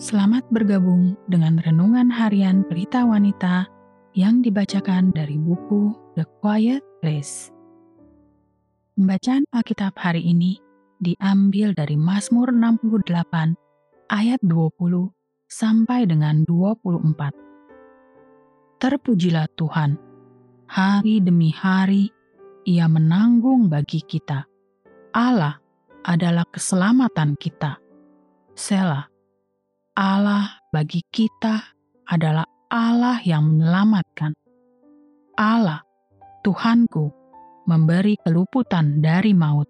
Selamat bergabung dengan renungan harian Berita Wanita yang dibacakan dari buku The Quiet Place. Pembacaan Alkitab hari ini diambil dari Mazmur 68 ayat 20 sampai dengan 24. Terpujilah Tuhan, hari demi hari Ia menanggung bagi kita. Allah adalah keselamatan kita. Selah. Allah bagi kita adalah Allah yang menyelamatkan. Allah, Tuhanku, memberi keluputan dari maut.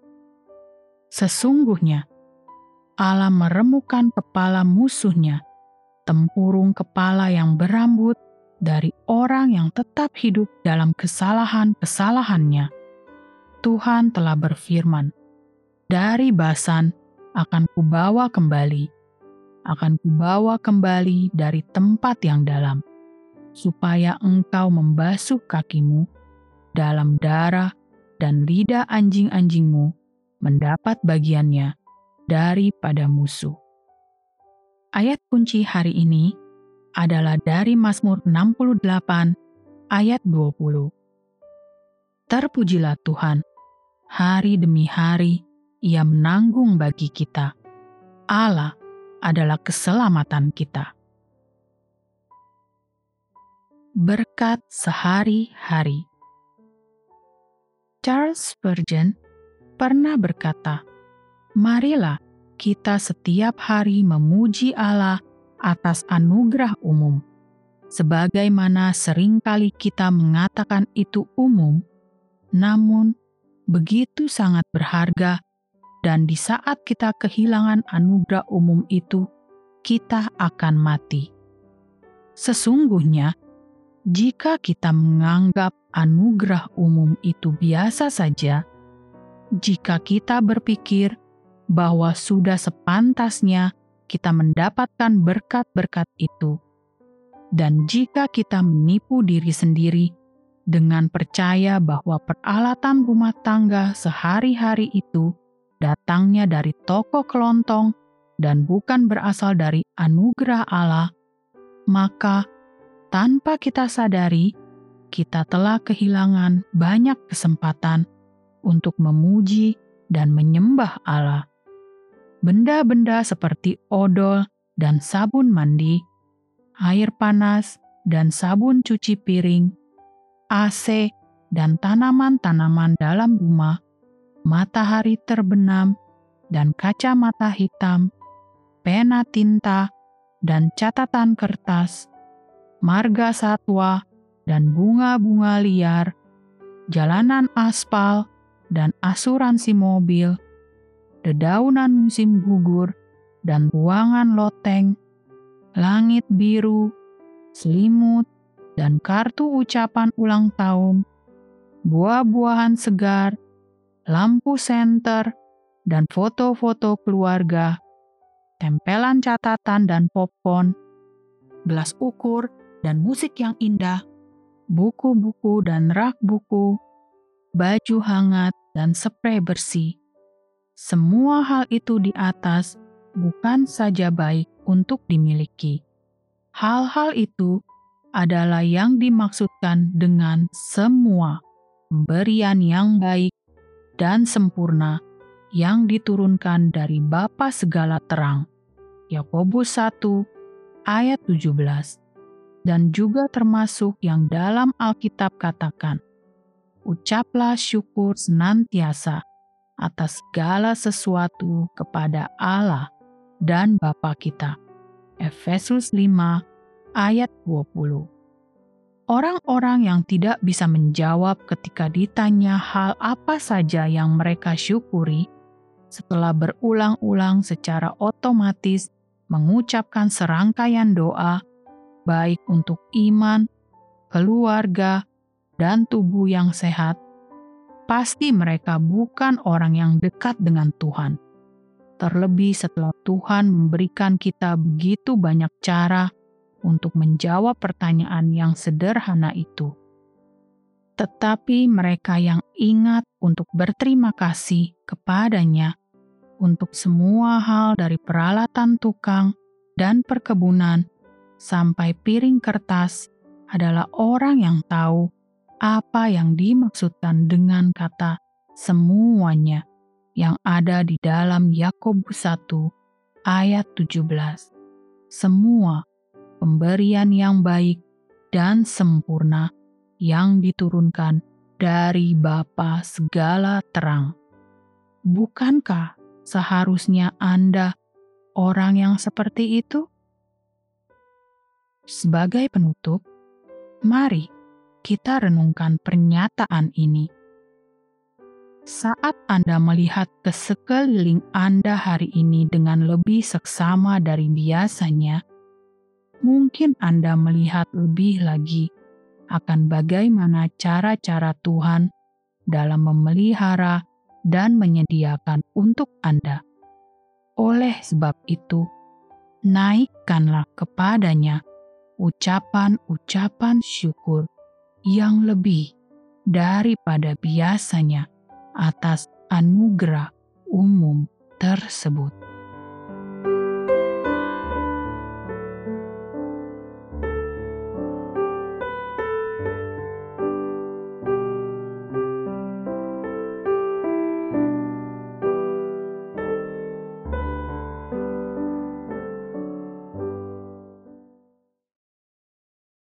Sesungguhnya, Allah meremukan kepala musuhnya, tempurung kepala yang berambut dari orang yang tetap hidup dalam kesalahan-kesalahannya. Tuhan telah berfirman, "Dari Basan akan kubawa kembali." Akan kubawa kembali dari tempat yang dalam, supaya engkau membasuh kakimu dalam darah dan lidah anjing-anjingmu mendapat bagiannya daripada musuh. Ayat kunci hari ini adalah dari Mazmur 68 ayat 20. Terpujilah Tuhan, hari demi hari ia menanggung bagi kita. Allah adalah keselamatan kita. Berkat sehari-hari. Charles Spurgeon pernah berkata, "Marilah kita setiap hari memuji Allah atas anugerah umum, sebagaimana sering kali kita mengatakan itu umum, namun begitu sangat berharga dan di saat kita kehilangan anugerah umum itu, kita akan mati. Sesungguhnya, jika kita menganggap anugerah umum itu biasa saja, jika kita berpikir bahwa sudah sepantasnya kita mendapatkan berkat-berkat itu, dan jika kita menipu diri sendiri dengan percaya bahwa peralatan rumah tangga sehari-hari itu datangnya dari toko kelontong dan bukan berasal dari anugerah Allah, maka tanpa kita sadari, kita telah kehilangan banyak kesempatan untuk memuji dan menyembah Allah. Benda-benda seperti odol dan sabun mandi, air panas dan sabun cuci piring, AC, dan tanaman-tanaman dalam rumah matahari terbenam, dan kacamata hitam, pena tinta, dan catatan kertas, marga satwa, dan bunga-bunga liar, jalanan aspal, dan asuransi mobil, dedaunan musim gugur, dan ruangan loteng, langit biru, selimut, dan kartu ucapan ulang tahun, buah-buahan segar, lampu senter, dan foto-foto keluarga, tempelan catatan dan popcorn, gelas ukur dan musik yang indah, buku-buku dan rak buku, baju hangat dan spray bersih. Semua hal itu di atas bukan saja baik untuk dimiliki. Hal-hal itu adalah yang dimaksudkan dengan semua pemberian yang baik dan sempurna yang diturunkan dari Bapa segala terang. Yakobus 1 ayat 17 dan juga termasuk yang dalam Alkitab katakan, Ucaplah syukur senantiasa atas segala sesuatu kepada Allah dan Bapa kita. Efesus 5 ayat 20 Orang-orang yang tidak bisa menjawab ketika ditanya hal apa saja yang mereka syukuri, setelah berulang-ulang secara otomatis mengucapkan serangkaian doa, baik untuk iman, keluarga, dan tubuh yang sehat, pasti mereka bukan orang yang dekat dengan Tuhan. Terlebih setelah Tuhan memberikan kita begitu banyak cara untuk menjawab pertanyaan yang sederhana itu. Tetapi mereka yang ingat untuk berterima kasih kepadanya untuk semua hal dari peralatan tukang dan perkebunan, sampai piring kertas, adalah orang yang tahu apa yang dimaksudkan dengan kata semuanya yang ada di dalam Yakobus 1 ayat 17. Semua pemberian yang baik dan sempurna yang diturunkan dari Bapa segala terang. Bukankah seharusnya Anda orang yang seperti itu? Sebagai penutup, mari kita renungkan pernyataan ini. Saat Anda melihat ke sekeliling Anda hari ini dengan lebih seksama dari biasanya, mungkin Anda melihat lebih lagi akan bagaimana cara-cara Tuhan dalam memelihara dan menyediakan untuk Anda. Oleh sebab itu, naikkanlah kepadanya ucapan-ucapan syukur yang lebih daripada biasanya atas anugerah umum tersebut.